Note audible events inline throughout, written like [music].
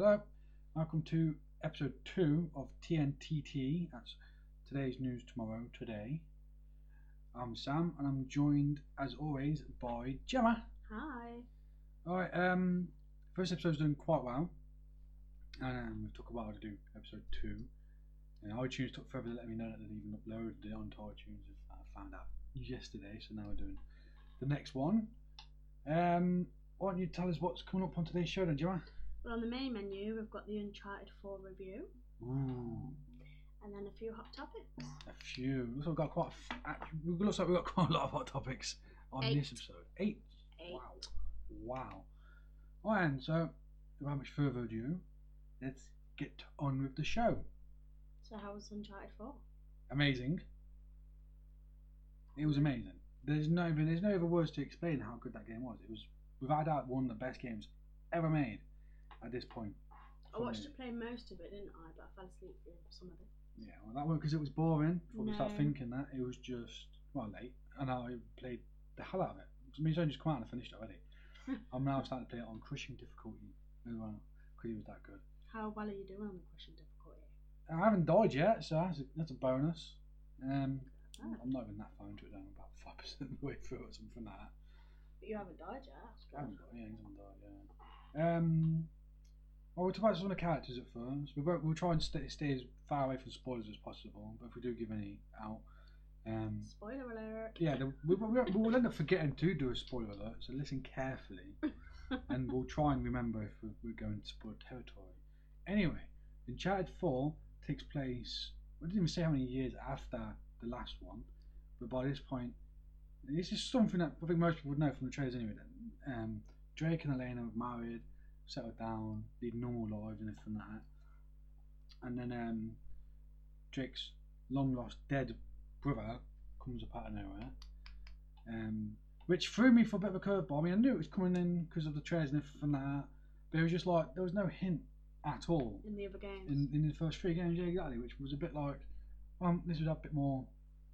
Hello, welcome to episode two of TNTT. That's today's news tomorrow today. I'm Sam, and I'm joined as always by Gemma. Hi. All right, um, first episode's doing quite well, and um, we took a while to do episode two. And iTunes took forever to let me know that they'd even uploaded it onto iTunes. I found out yesterday, so now we're doing the next one. Um, why don't you tell us what's coming up on today's show, then, Gemma? Well, on the main menu, we've got the Uncharted 4 review Ooh. and then a few hot topics. A few. Looks like we've got quite. A f- looks like we've got quite a lot of hot topics on Eight. this episode. Eight. Eight. Wow. Wow. All right, and so without much further ado, let's get on with the show. So, how was Uncharted 4? Amazing. It was amazing. There's no even there's no other words to explain how good that game was. It was without doubt one of the best games ever made at this point. I watched you play most of it, didn't I? But I fell asleep for some of it. Yeah, well, that one because it was boring. Before we start thinking that it was just well late, and I played the hell out of it. I mean, it's only just come out and I finished it already. [laughs] I'm now starting to play it on crushing difficulty as well because it was that good. How well are you doing on the crushing difficulty? I haven't died yet, so that's a, that's a bonus. Um, Ah. I'm not even that far into it. I'm about [laughs] five percent of the way through or something like that. But you haven't died yet. That's I haven't died. Yeah, I haven't died. Yeah. Um. Well, we'll talk about some of the characters at first. We won't, we'll try and stay, stay as far away from spoilers as possible. But if we do give any out, um, Spoiler alert. yeah, the, we, we, we'll end up forgetting to do a spoiler alert. So listen carefully, [laughs] and we'll try and remember if we're, we're going to spoil territory. Anyway, Uncharted Four takes place. We didn't even say how many years after the last one, but by this point, this is something that I think most people would know from the trailers anyway. Then, um, Drake and Elena were married, settled down, lead normal lives and everything like that. And then um, Drake's long lost dead brother comes up out of nowhere, um, which threw me for a bit of a curveball. I mean, I knew it was coming in because of the trailers and everything like that, but it was just like there was no hint at all In the other games. in, in the first three games, yeah, exactly, which was a bit like, um, this would have a bit more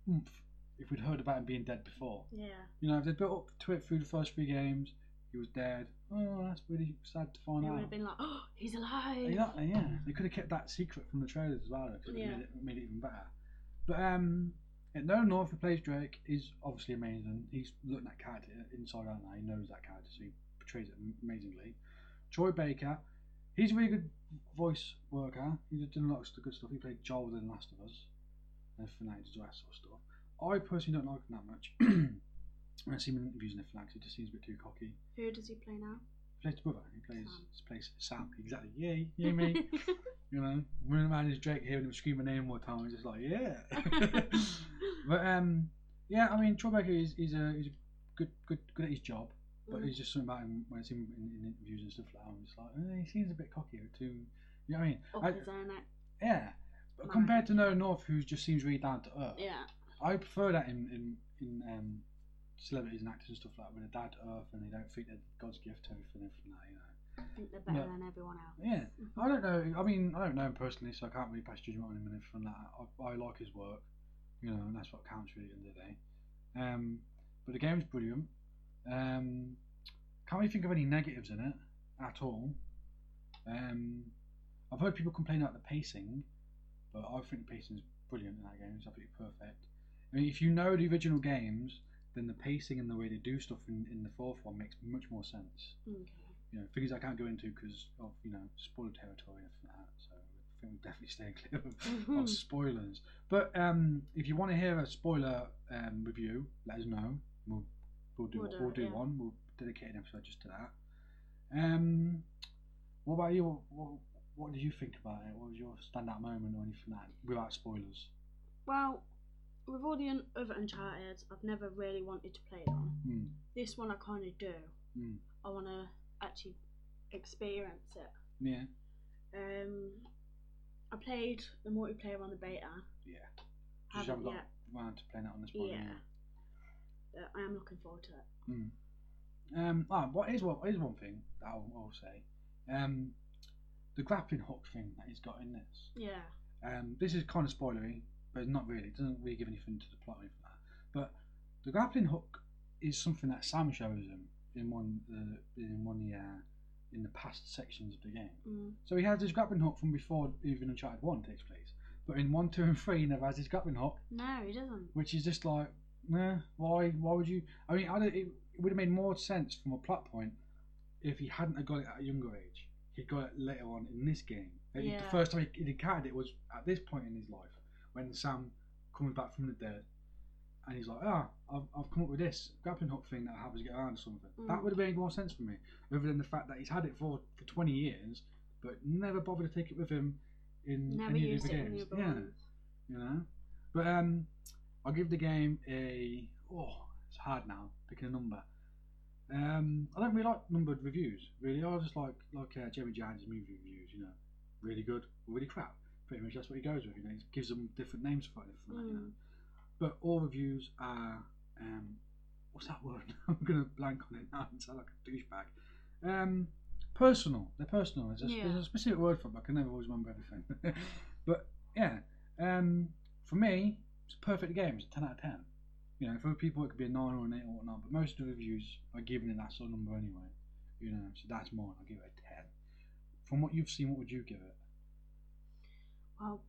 oomph if we'd heard about him being dead before. yeah. You know, if they built up to it through the first three games, he was dead. Oh, that's really sad to find It would out. have been like, oh, he's alive. Exactly, yeah. They could have kept that secret from the trailers as well, it Yeah. made, it, made it even better. But um, yeah, Nolan North, who plays Drake, is obviously amazing. He's looking at that character inside out now. He knows that character, so he portrays it amazingly. Troy Baker, he's a really good voice worker. He's done a lot of good stuff. He played Joel in Last of Us, and everything like that, he does that sort of stuff. I personally don't like him that much. [clears throat] I see him in interviews and everything like that, 'cause he just seems a bit too cocky. Who does he play now? He plays the brother. He plays Sam. plays Sam. Exactly. Yay, yay me. [laughs] You know, running around his Drake hearing him scream my name one time, was just like, yeah. [laughs] but um, yeah, I mean, Troy Baker is he's a he's a good good good at his job, but Mm. there's just something about him when I see him in, in interviews and stuff like that. I'm just like, eh, he seems a bit cocky, or too. You know what I mean? Up I- his own. Yeah. But compared to Nolan North, who just seems really down to earth, Yeah. I prefer that in in, in um, celebrities and actors and stuff like that, when they're down to earth and they don't think they're God's gift to everything, like that, you know. I think they're better Yeah. than everyone else. Yeah, [laughs] I don't know. I mean, I don't know him personally, so I can't really pass judgment on him and everything like that. I, I like his work, you know, and that's what counts really at the end of the day. Um, but the game's brilliant. Um, can't really think of any negatives in it at all. Um, I've heard people complain about the pacing, but I think the pacing is brilliant in that game. It's absolutely perfect. I mean, if you know the original games, then the pacing and the way they do stuff in, in the fourth one makes much more sense Okay. you know, things I can't go into because of you know spoiler territory and that. So I think we'll definitely stay [laughs] clear of, of [laughs] spoilers. But um, if you want to hear a spoiler um, review, let us know. We'll we'll do We'll we'll, do it, do yeah. one. We'll dedicate an episode just to that. Um, what about you? What, what, what did you think about it? What was your standout moment or anything like that without spoilers? Well, with all the un- other Uncharted, I've never really wanted to play them. Hmm. This one I kind of do. Mm. I want to actually experience it. Yeah, Um, I played the multiplayer on the beta. yeah. Just Haven't got yet. around to playing it on this one. Yeah. But I am looking forward to it. Mm. Um, ah, what is one is one thing that I'll, I'll say. Um, the grappling hook thing that he's got in this. Yeah. Um, this is kind of spoilery, but it's not really. It doesn't really give anything to the plot or anything like that. But the grappling hook is something that Sam shows him in one uh, in one of the uh, in the past sections of the game. Mm. So he has his grappling hook from before even Uncharted One takes place. But in one, two, and three, he never has his grappling hook, No, he doesn't. which is just like, nah, why? Why would you? I mean, I don't, it, it would have made more sense from a plot point if he hadn't got it at a younger age. He got it later on in this game. Yeah. The first time he, he encountered it was at this point in his life when Sam comes back from the dead. And he's like, ah, I've, I've come up with this grappling hook thing that helps get around or something. That Mm. would have made more sense for me, other than the fact that he's had it for, for 20 years, but never bothered to take it with him in Never any of the it other in games. yeah, ones. you know. But um, I'll give the game a. Oh, it's hard now picking a number. Um, I don't really like numbered reviews. Really, I just like like uh, Jeremy Jahns' movie reviews. You know, really good or really crap. Pretty much that's what he goes with. You know, he gives them different names for it. and everything like that, You know? Mm. But all reviews are um, what's that word? [laughs] I'm gonna blank on it now and sound like a douchebag. Um, personal. They're personal. There's a, Yeah. there's a specific word for it, but I can never always remember everything. [laughs] but yeah, um, for me, it's a perfect game. It's a ten out of ten. You know, for other people it could be a nine or an eight or whatnot, but most of the reviews are giving it that sort of number anyway. You know, so that's mine. I'll give it a ten. From what you've seen, what would you give it? Well,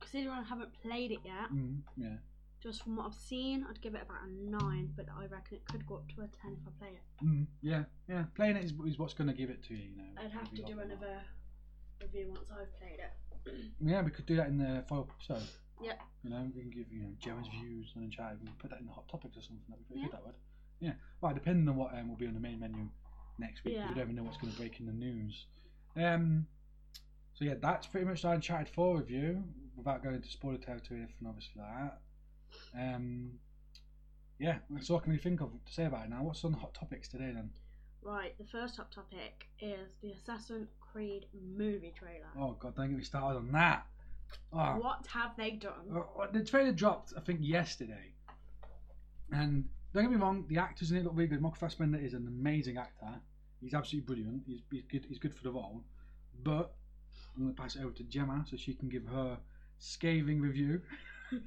considering I haven't played it yet, Mm, yeah. just from what I've seen, I'd give it about a nine. But I reckon it could go up to a ten if I play it. Mm, yeah, yeah. Playing it is, is what's going to give it to you. You know. I'd have to do like it another review once I've played it. [clears throat] Yeah, we could do that in the follow up episode. Yep. You know, we can give you know Gemma's views on the chat. We can put that in the hot topics or something. That'd be pretty Yeah. good. That would. Yeah. Well, depending on what um, will be on the main menu next week, Yeah. We don't even know what's going to break in the news. Um. So yeah, that's pretty much the Uncharted Four review. Without going into spoiler territory, and obviously like that. Um. Yeah, so what can we think of to say about it now. What's on the hot topics today then? Right, the first hot topic is the Assassin's Creed movie trailer. Oh god, don't get me started on that. Oh, What have they done? Uh, the trailer dropped, I think, yesterday. And don't get me wrong, the actors in it look really good. Mark Fassbender is an amazing actor. He's absolutely brilliant. He's, he's good. He's good for the role. But I'm going to pass it over to Gemma so she can give her scathing review. [laughs]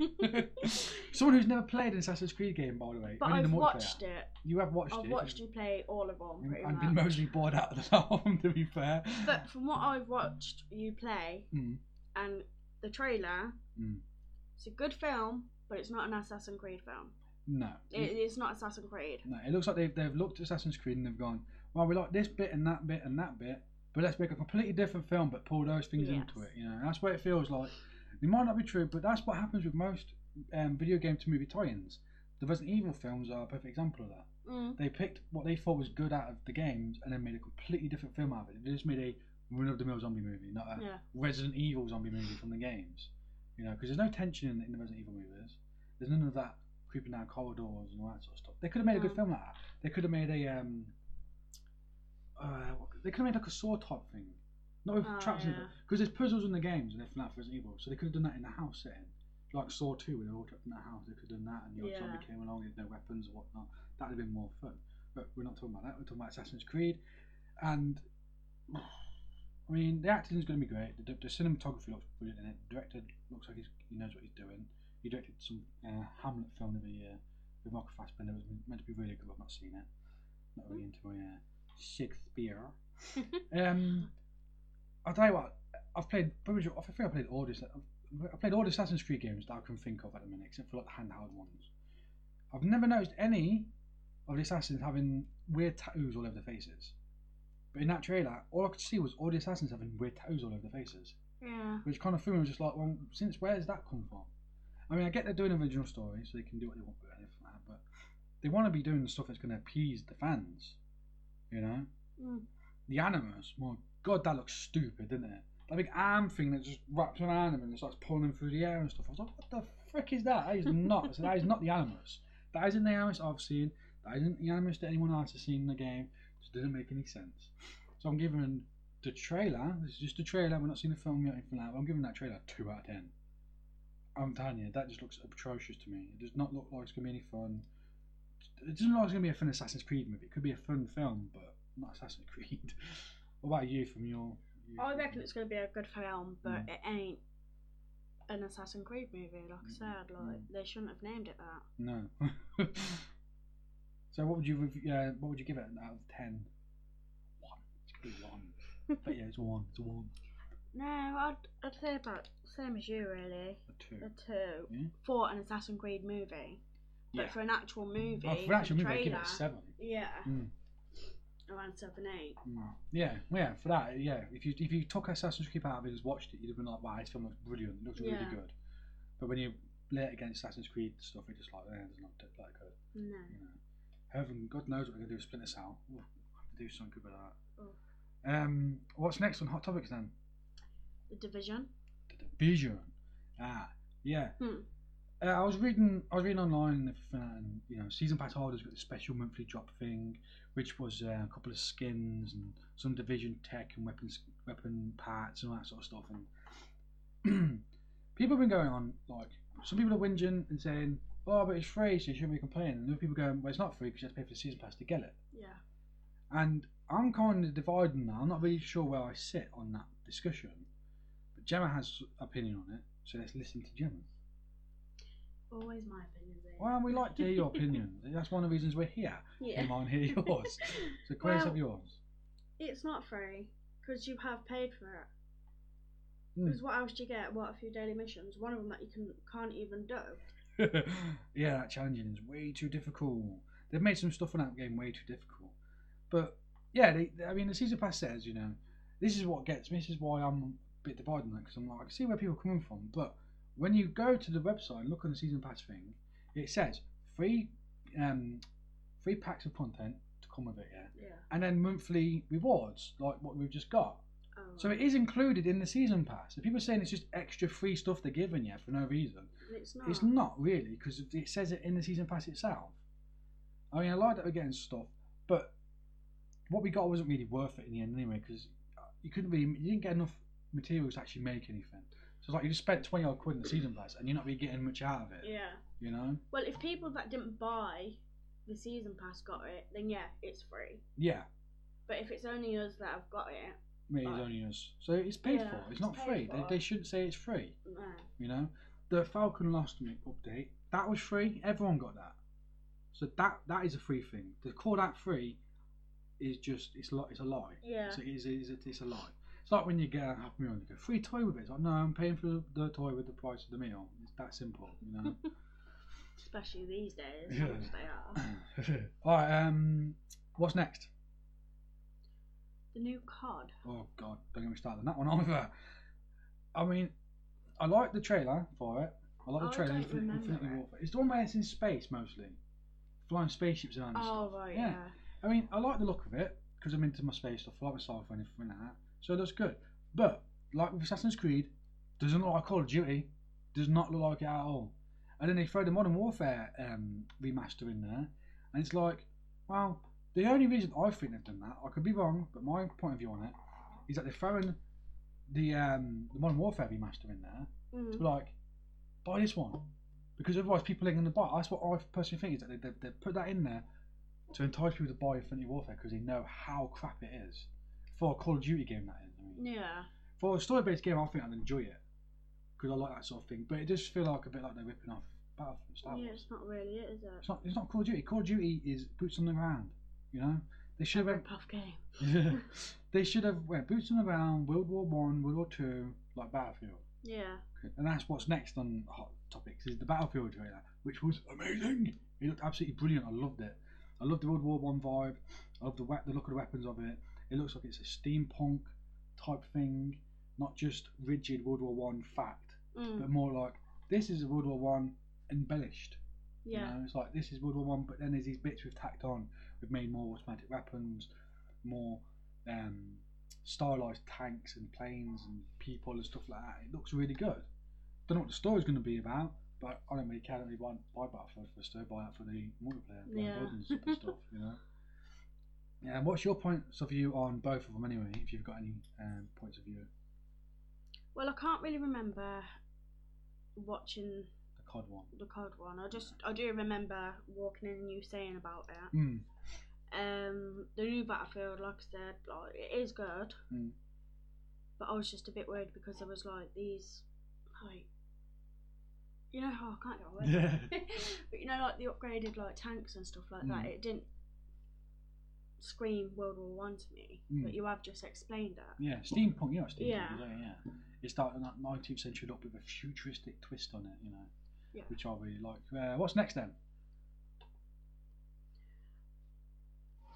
Someone who's never played an Assassin's Creed game, by the way. but only I've multiplayer. watched it. You have watched I've it. watched you play all of them, pretty I've been mostly bored out of the [laughs] them, to be fair. But from what I've watched you play Mm, and the trailer, mm. it's a good film, but it's not an Assassin's Creed film. No. It, it's not Assassin's Creed. No, it looks like they've, they've looked at Assassin's Creed and they've gone, well, we like this bit and that bit and that bit, but let's make a completely different film, but pull those things Yes. into it. You know, that's what it feels like. It might not be true, but that's what happens with most um, video game to movie tie-ins. The Resident Evil films are a perfect example of that. Mm. They picked what they thought was good out of the games and then made a completely different film out of it. They just made a run-of-the-mill zombie movie, not a Yeah. Resident Evil zombie movie from the games. You know, because there's no tension in, in the Resident Evil movies. There's none of that creeping down corridors and all that sort of stuff. They could have made a good film like that. They could have made a um. Uh, they could have made like a saw type thing, not with Oh, traps yeah. because there's puzzles in the games and everything like Resident Evil. So they could have done that in the house setting, like Saw Two, where they're all trapped in the house. They could have done that, and the odd Yeah. zombie came along, with no weapons or whatnot. That'd have been more fun. But we're not talking about that. We're talking about Assassin's Creed, and [sighs] I mean, the acting is going to be great. The, the cinematography looks brilliant in it. The director looks like he's, he knows what he's doing. He directed some uh, Hamlet film of the year with Mark Fassbender. It was meant to be really good. I've not seen it. Not really into my uh, Shakespeare. [laughs] um, I'll tell you what. I've played. I think I played all this. I've played all the Assassin's Creed games that I can think of at the minute, except for like the handheld ones. I've never noticed any of the assassins having weird tattoos all over their faces. But in that trailer, all I could see was all the assassins having weird tattoos all over their faces, Yeah. which kind of threw me. I was just like, well, since where does that come from? I mean, I get they're doing original stories, so they can do what they want with it and everything like that, but they want to be doing the stuff that's going to appease the fans, you know? Mm. The Animus, my god, that looks stupid, didn't it? That big arm thing that just wraps around him and starts pulling him through the air and stuff. I was like, what the frick is that? That is not. so that is not the Animus. That isn't the Animus I've seen. That isn't the Animus that anyone else has seen in the game. It Just doesn't make any sense. So I'm giving the trailer. This is just a trailer. We're not seeing the film yet. Anything like that. I'm giving that trailer two out of ten. I'm telling you, that just looks atrocious to me. It does not look like it's gonna be any fun. It doesn't look like it's gonna be a fun Assassin's Creed movie. It could be a fun film, but not Assassin's [laughs] Creed. what about you from your? your I reckon it's going to be a good film, but Mm. it ain't an Assassin's Creed movie. Like I Mm, said, like mm. they shouldn't have named it that. No. [laughs] so what would you uh, what would you give it out of ten? One. Let's go Give it one. [laughs] But yeah, it's one. It's one. No, I'd, I'd say about same as you really. A two. A two Yeah. for an Assassin's Creed movie, but Yeah. for an actual movie, Oh, for actual the movie, I give it a seven. yeah, Mm. around seven eight. Mm. Yeah, yeah. For that, yeah. If you if you took Assassin's Creed out of it and just watched it, you'd have been like, "Wow, this film looks brilliant. It looks really good." But when you play it against Assassin's Creed stuff, it's just like, "Eh, it's not that good." No. You know. God knows what we're gonna do with Splinter Cell. We'll have to do something with that. Oh. Um, what's next on Hot Topics then? The Division. The Division. Ah, yeah. Hmm. Uh, I was reading, I was reading online, and everything, and you know, season pass holders got the special monthly drop thing, which was uh, a couple of skins and some division tech and weapons, weapon parts and all that sort of stuff. And [clears throat] people have been going on like some people are whinging and saying, "Oh, but it's free, so you shouldn't be complaining." And other people going, "Well, it's not free because you have to pay for the season pass to get it." Yeah. And I'm kind of divided now. I'm not really sure where I sit on that discussion. But Gemma has opinion on it, so let's listen to Gemma. Always my opinion. Zane. Well, we like to hear your opinions. [laughs] That's one of the reasons we're here. Yeah. We might hear [laughs] yours. So, Grace, Well- have yours. It's not free because you have paid for it. Hmm. Because what else do you get? What a few daily missions. One of them that you can can't even do. [laughs] yeah, that challenging is way too difficult. They've made some stuff in that game way too difficult. But yeah, they, I mean, the season pass says, you know, this is what gets me. This is why I'm a bit divided on that because I'm like, I can see where people are coming from. But when you go to the website and look on the season pass thing, it says free, um, free packs of content to come with it, yeah, Yeah. and then monthly rewards like what we've just got. Oh, So it is included in the season pass. If people are saying it's just extra free stuff they're giving you for no reason, it's not. it's not really because it says it in the season pass itself. I mean, I like that we're getting stuff, but what we got wasn't really worth it in the end anyway because you couldn't really, you didn't get enough materials to actually make anything. So it's like you just spent twenty odd quid in the season pass and you're not really getting much out of it. Yeah. You know? Well, if people that didn't buy the season pass got it, then yeah, it's free. Yeah. But if it's only us that have got it, Me is Right. only us. So it's paid Yeah, for. It's it's not paid free. They, for. they shouldn't say it's free. no. You know, the Falcon Lost Me update that was free. Everyone got that. So that that is a free thing. To call that free is just it's a li- it's a lie. Yeah. So it is, it is a, it's a lie. It's like when you get a Happy Meal and you go free toy with it. It's like no, I'm paying for the toy with the price of the meal. It's that simple. You know. [laughs] Especially these days, Yeah. which they are. [laughs] All right. Um, what's next? The new COD. Oh God, don't get me started on that one [laughs] either. I mean, I like the trailer for it. I like Oh, the I trailer. don't remember Infinity it. Warfare. It's the one where it's in space mostly, flying spaceships around and Oh stuff. Oh right, Yeah. yeah. I mean, I like the look of it because I'm into my space stuff. I like my sci-fi and everything like that. So that's good. But like with Assassin's Creed, doesn't look like Call of Duty. Does not look like it at all. And then they throw the Modern Warfare um, remaster in there, and it's like, well, the only reason I think they've done that, I could be wrong, but my point of view on it is that they're throwing the um, the Modern Warfare remaster in there to Mm. be like, buy this one. Because otherwise people ain't going to buy. That's what I personally think is that they, they, they put that in there to entice people to buy Infinity Warfare because they know how crap it is. For a Call of Duty game, that is. I mean. Yeah. For a story based game, I think I'd enjoy it because I like that sort of thing. But it does feel like a bit like they're ripping off Battlefield Star Yeah, it's not really it, is it? It's not, it's not Call of Duty. Call of Duty is boots on the ground, you know? They should have puff game. [laughs] they should have went boots on the ground, World War One, World War Two, like Battlefield. Yeah. And that's what's next on Hot Topics is the Battlefield trailer, which was amazing. It looked absolutely brilliant. I loved it. I loved the World War One vibe. I loved the we- the look of the weapons of it. It looks like it's a steampunk type thing, not just rigid World War One fact, Mm. but more like this is a World War One embellished. You Yeah. know, it's like this is World War One, but then there's these bits we've tacked on. We've made more automatic weapons, more um, stylized tanks and planes and people and stuff like that. It looks really good. Don't know what the story's going to be about, but I don't really care. I don't really buy, buy Battlefield for the story. Buy that for the multiplayer, Yeah. and stuff. You know. [laughs] Yeah. And what's your points of view on both of them anyway? If you've got any um, points of view, Well, I can't really remember watching the COD one. the COD one. I just I do remember walking in and you saying about it. Mm. Um, the new Battlefield, like I said, like it is good. Mm. But I was just a bit worried because there was like these, like, you know how I can't get. Yeah. [laughs] but you know, like the upgraded like tanks and stuff like that. Mm. It didn't scream World War One to me, Mm. but you have just explained it. Yeah, steampunk. You know steampunk Yeah. yeah. It's that that 19th century look with a futuristic twist on it, you know, Yeah. which I really like. Uh, what's next then?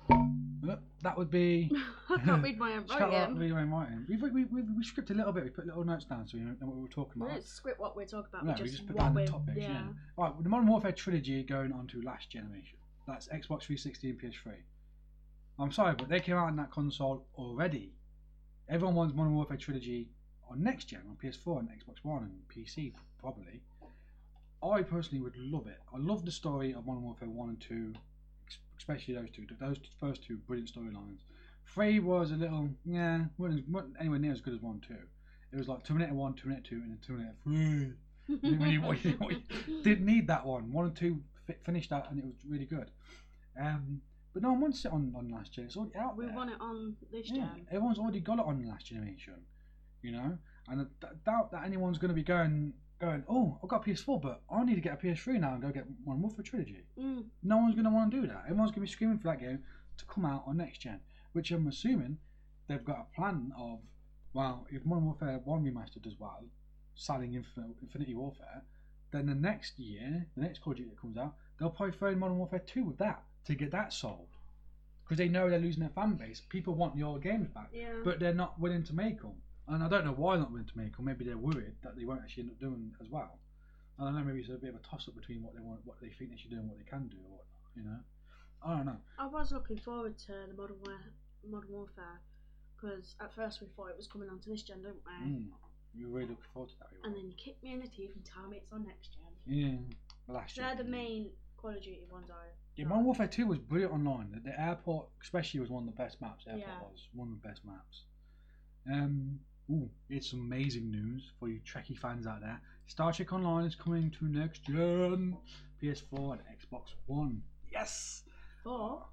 Uh, that would be. [laughs] I can't read my own Just can't writing. read your own writing. We've, we, we, we scripted a little bit. We put little notes down so we know what we were talking We about. don't script what we're talking about. No, we we just, just put down the topics. Yeah. Right, well, the Modern Warfare trilogy going on to last generation. That's Xbox 360 and PS3. I'm sorry, but they came out on that console already. Everyone wants Modern Warfare trilogy on next gen, on PS4 and Xbox One and PC probably. I personally would love it. I love the story of Modern Warfare 1 and 2, especially those two. Those first two brilliant storylines. 3 was a little, yeah, wasn't, anywhere near as good as 1 2. It was like Terminator 1, Terminator 2, and then Terminator 3 when you, when [laughs] you, when didn't need that one. One and two finished that, and it was really good. Um, but no one wants it on, on last gen. It's already out we there. want it on this yeah, gen. everyone's already got it on last generation. You know, and I doubt that anyone's going to be going going. Oh, I've got a PS4, but I need to get a PS3 now and go get one more for trilogy. Mm. No one's going to want to do that. Everyone's going to be screaming for that game to come out on next gen, which I'm assuming they've got a plan of. Well, if Modern Warfare One remastered as well, selling Infin- Infinity Warfare, then the next year, the next Call of Duty that comes out, they'll probably throw in Modern Warfare Two with that to get that sold, because they know they're losing their fan base. People want the old games back, Yeah. but they're not willing to make them. And I don't know why they're not willing to make them. Maybe they're worried that they won't actually end up doing as well. And I don't know. Maybe it's a bit of a toss up between what they want, what they think they should do, and what they can do, or whatnot. You know, I don't know. I was looking forward to the Modern, War- Modern Warfare because at first we thought it was coming onto this gen, didn't we? Mm. You're really looking forward to that. And then you kick me in the teeth and tell me it's on next gen. yeah, the last So they're the main Call of Duty ones I. Yeah, Modern Warfare 2 was brilliant online. The, the airport, especially, was one of the best maps. Airport Yeah. was one of the best maps. Um, ooh, it's amazing news for you Trekkie fans out there. Star Trek Online is coming to next gen, PS4 and Xbox One. Yes. For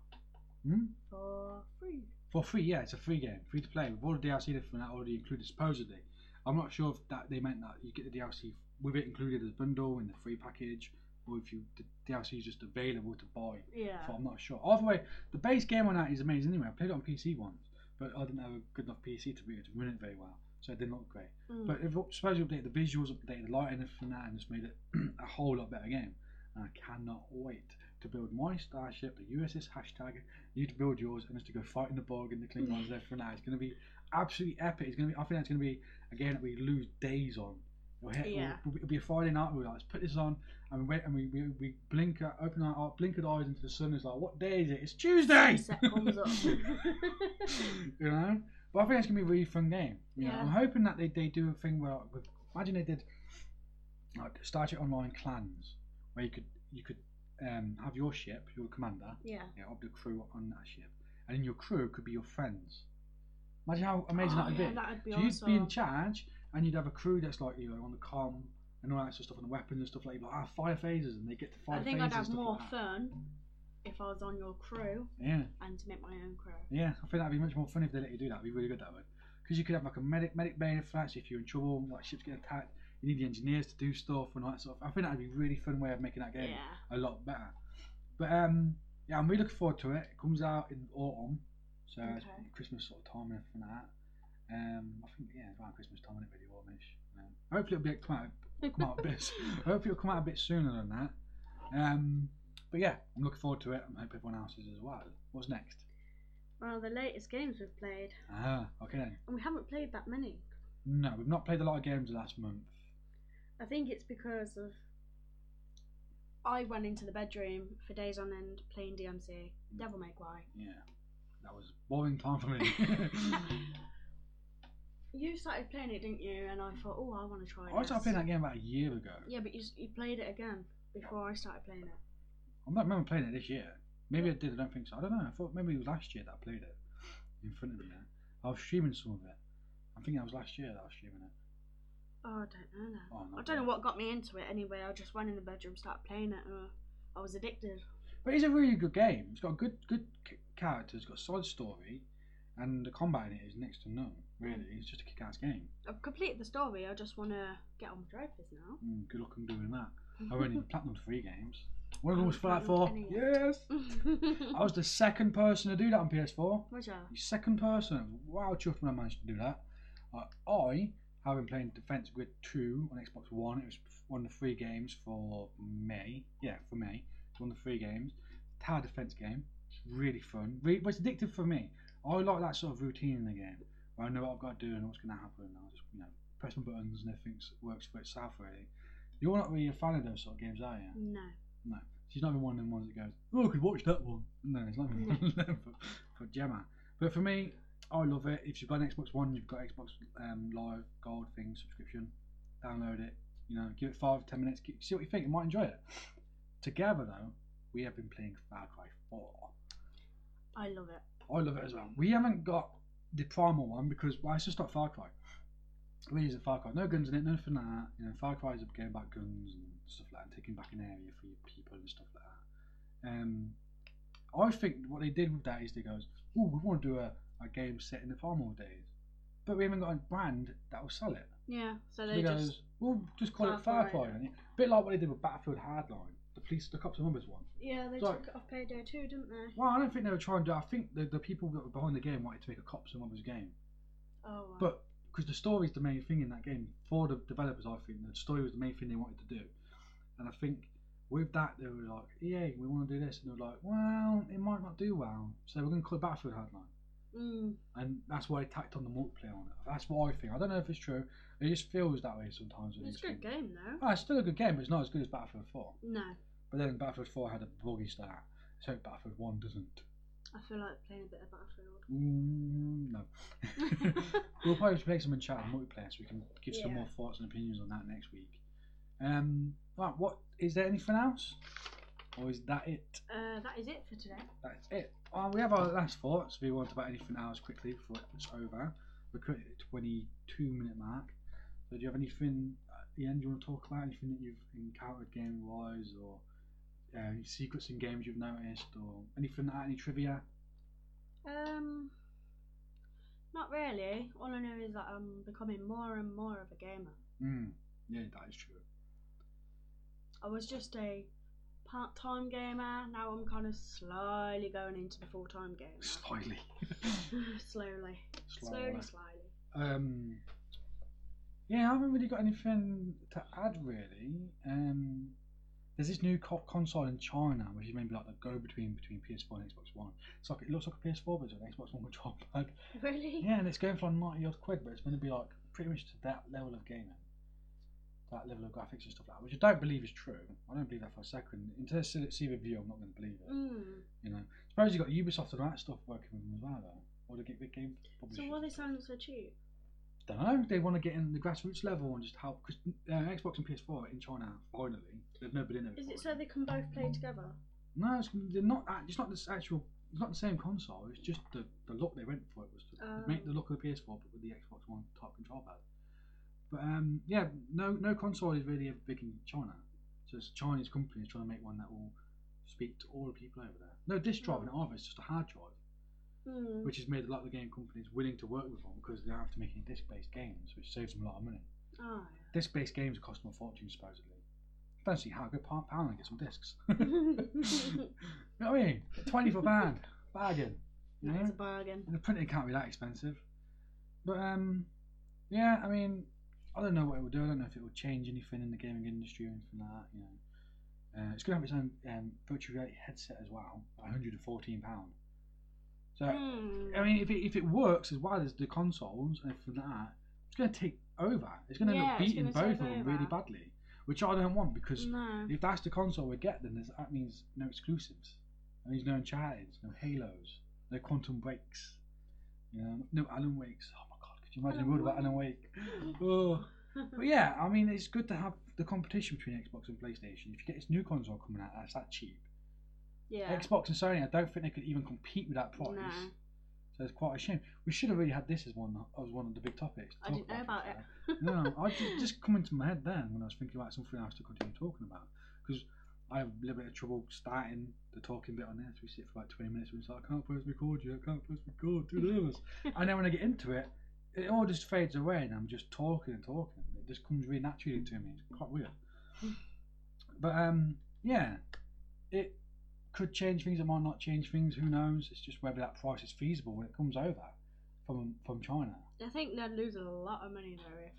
Hmm? for free. For free, yeah, it's a free game, free to play with all the DLC from that already included. Supposedly, I'm not sure if that they meant that you get the DLC with it included as a bundle in the free package, or if you the DLC is just available to buy. Yeah. So I'm not sure. Either way, the base game on that is amazing anyway. I played it on PC once, but I didn't have a good enough PC to be able to run it very well, so it didn't look great. Mm. But if suppose you update the visuals, update the lighting, and everything that, and just made it [clears throat] a whole lot better game. And I cannot wait to build my starship, the USS hashtag. You to build yours, and just to go fight in the Borg and the Klingons and everything that. It's going to be absolutely epic. It's going to be. I think that's going to be a game that we lose days on. It'll, hit, Yeah. it'll, it'll be a Friday night. We're like, let's put this on, and we wait, and we, we, we blink, our, open our, our blinkered eyes into the sun. It's like, what day is it? It's Tuesday. Sunset comes up. [laughs] you know. But I think it's gonna be a really fun game. You know, Yeah. I'm hoping that they, they do a thing where with, imagine they did like Star Trek Online clans where you could you could um, have your ship, your commander, yeah. yeah, of the crew on that ship, and in your crew could be your friends. Imagine how amazing oh, that would yeah, be. That'd be So you'd be in charge, and you'd have a crew that's like you know on the com and all that sort of stuff, and the weapons and stuff like, that. like ah, fire phasers, and they get to fire phasers. I think phasers I'd and have stuff more like that. fun if I was on your crew Yeah. and to make my own crew. Yeah, I think that'd be much more fun if they let you do that. It'd be really good that way. Because you could have like a medic medic bay for that, so if you're in trouble, like ships get attacked, you need the engineers to do stuff and all that stuff. I think that'd be a really fun way of making that game Yeah. a lot better. But um, yeah, I'm really looking forward to it. It comes out in autumn, so it's Okay. Christmas sort of time and everything like that. Um, I think yeah, it's around Christmas time, isn't it? Really autumnish. Um, hopefully it'll be come out, come out a bit. [laughs] hopefully it'll come out a bit sooner than that. Um, but yeah, I'm looking forward to it. I hope everyone else is as well. What's next? Well, the latest games we've played, Ah, okay then. and we haven't played that many. No, we've not played a lot of games last month. I think it's because of I went into the bedroom for days on end playing DMC, Devil May Cry. Yeah, that was boring time for me. [laughs] [laughs] You started playing it, didn't you? And I thought, oh, I want to try it. I this. started playing that game about a year ago. Yeah, but you, you played it again before I started playing it. I don't remember playing it this year. Maybe I did. I don't think so. I don't know. I thought maybe it was last year that I played it in front of me. I was streaming some of it. I think that was last year that I was streaming it. Oh, I don't know now. Oh, I don't know what got me into it anyway. I just went in the bedroom, started playing it, and I was addicted. But it's a really good game. It's got good good c- characters. It's got a solid story, and the combat in it is next to none. Really, it's just a kick-ass game. I've completed the story. I just want to get on with Dreyfus now. Mm, good luck on doing that. [laughs] I've only platinum three games. One of them was Fallout platinum 4. Yes! [laughs] I was the second person to do that on PS4. What's that? The second person. Was wow chuffed when I managed to do that. Uh, I have been playing Defense Grid 2 on Xbox One. It was one of the three games for May. Yeah, for May. It's one of the three games. Tower defense game. It's really fun. Really, but it's addictive for me. I like that sort of routine in the game I know what I've got to do and what's going to happen. I'll just you know press my buttons and everything works for itself. Really. You're not really a fan of those sort of games, are you? No. No. She's not even one of them ones that goes, oh, I could watch that one. No, it's not even one of them for, for Gemma. But for me, I love it. If you've got an Xbox One, you've got Xbox um, Live Gold thing subscription, download it. You know, give it five, ten minutes, get- see what you think. You might enjoy it. Together, though, we have been playing Far Cry 4. I love it. I love it as well. We haven't got the primal one because well, it's just not Far Cry. We use a Far Cry, no guns in it, nothing like that. You know, Far Cry is a game about guns and stuff like that, and taking back an area for your people and stuff like that. Um, I think what they did with that is they goes, oh, we want to do a, a game set in the primal days, but we haven't got a brand that will sell it. Yeah. So So they they just. goes, we'll just call it Far Cry. A bit like what they did with Battlefield Hardline, police, the cops and numbers one. Yeah, they So- took it off Payday 2, didn't they? Well, I don't think they were trying to. I think the, the people that were behind the game wanted to make a cops and robbers game. Oh. Wow. But because the story is the main thing in that game for the developers, I think the story was the main thing they wanted to do, and I think with that they were like, "Yeah, we want to do this," and they were like, "Well, it might not do well, so we're going to call it Battlefield Hardline," Mm. and that's why they tacked on the multiplayer on it. That's what I think. I don't know if it's true. It just feels that way sometimes. It's a good game though. Oh, it's still a good game, but it's not as good as Battlefield 4. No. But then Battlefield 4 had a buggy start, so Battlefield 1 doesn't. I feel like playing a bit of Battlefield. Mm, no. [laughs] we'll probably play some in chat on multiplayer so we can give some Yeah. more thoughts and opinions on that next week. Um, right, what is there anything else, or is that it? Uh, that is it for today. That's it. Well, we have our last thoughts. If you want about anything else quickly before it's over, we're currently at the 22 minute mark. So do you have anything at the end you want to talk about? Anything that you've encountered game wise, or uh, any secrets in games you've noticed, or anything like that, any trivia? Um, not really. All I know is that I'm becoming more and more of a gamer. Mm, yeah, that is true. I was just a part-time gamer. Now I'm kind of slowly going into the full-time game. Slightly. [laughs] slowly, slowly, Slowly. slowly. Um, yeah, I haven't really got anything to add really. Um, there's this new co- console in China, which is maybe like the go-between between PS4 and Xbox One. It's like it looks like a PS4, but it's an Xbox One control pad. Really? Yeah, and it's going for like ninety odd quid, but it's going to be like pretty much to that level of gaming, that level of graphics and stuff like that, which I don't believe is true. I don't believe that for a second. Until I see see the review, I'm not going to believe it. Mm. You know, suppose you got Ubisoft and that stuff working with them as well, though. Or the big game. So why are they selling so cheap? Don't know. They want to get in the grassroots level and just help because uh, Xbox and PS4 in China finally they've never been in it. Is it so they can both play together? No, it's, they're not. It's not this actual. It's not the same console. It's just the, the look they went for. It was to Oh. make the look of the PS4, but with the Xbox One type control pad. But um, yeah, no no console is really ever big in China. So it's a Chinese company is trying to make one that will speak to all the people over there. No disk drive in it either. It's just a hard drive. Hmm. which has made a lot of the game companies willing to work with them because they don't have to make any disc-based games, which saves them a lot of money. Oh, Disc-based games cost them a fortune, supposedly. Don't see how a good pound pound and get some discs. [laughs] [laughs] you know what I mean? Twenty for pound, bargain. You That is know? a bargain. And the printing can't be that expensive. But um, yeah, I mean, I don't know what it will do. I don't know if it will change anything in the gaming industry or anything like that. You know, uh, it's going to have its own um, virtual reality headset as well, one hundred and fourteen pound. So. Hmm. I mean, if it, if it works as well as the consoles and like that, it's going to take over. It's going to end Yeah, up beating both of them really badly, which I don't want because no. if that's the console we get, then that means no exclusives. That means no Uncharted, no Halos, no Quantum Breaks, you know, no Alan Wakes. Oh my god, could you imagine a world without Alan Wake? Oh. But yeah, I mean, it's good to have the competition between Xbox and PlayStation. If you get this new console coming out that's that cheap, yeah. Xbox and Sony, I don't think they could even compete with that price. No. So it's quite a shame. We should have really had this as one as one of the big topics. to I didn't know about it. to be fair. [laughs] no, I just, just come into my head then when I was thinking about something else to continue talking about because I have a little bit of trouble starting the talking bit on this. We sit for about twenty minutes like I can't press record you, I can't press record, too nervous. [laughs] and then when I get into it, it all just fades away and I'm just talking and talking. It just comes really naturally to me. It's quite weird. [laughs] But um, yeah, it could change things. It might not change things. Who knows? It's just whether that price is feasible when it comes over from from China. I think they'd lose a lot of money though if.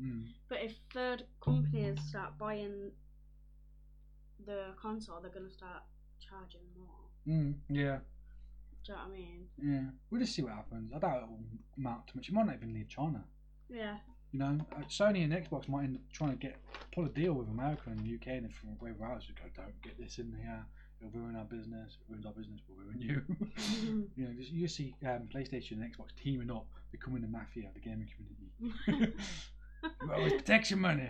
Mm. But if third companies start buying the console, they're gonna start charging more. Mm. Yeah. Do you know what I mean? Yeah. We'll just see what happens. I doubt it will mount too much. It might not even leave China. Yeah. You know, uh, Sony and Xbox might end up trying to get pull a deal with America and the UK and from wherever else. We go, don't get this in here. It'll ruin our business. It ruins our business. Will ruin you. [laughs] you know, just, you see um, PlayStation and Xbox teaming up, becoming the mafia of the gaming community. [laughs] you always protection money.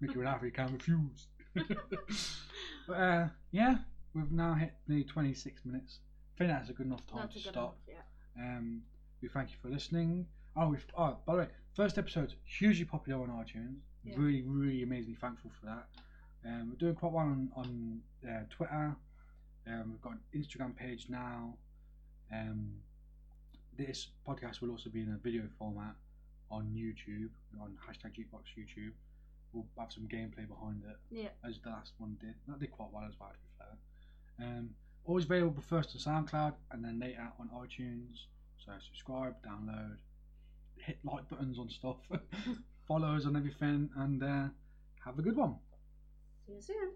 Make you an offer you can't refuse. [laughs] but uh, yeah, we've now hit nearly 26 minutes. I think that's a good enough time to stop. enough, yeah. Um, we thank you for listening. Oh, we've, oh, by the way, first episode hugely popular on iTunes. Yeah. Really, really amazingly thankful for that. Um, we're doing quite well on, on uh, Twitter. Um, we've got an Instagram page now. Um, this podcast will also be in a video format on YouTube, on hashtag Jukebox YouTube. We'll have some gameplay behind it, Yeah. as the last one did. That did quite well as well, to be fair. Um, always available first on SoundCloud and then later on iTunes. So subscribe, download, hit like buttons on stuff, [laughs] follow us on everything, and uh, have a good one. See you soon.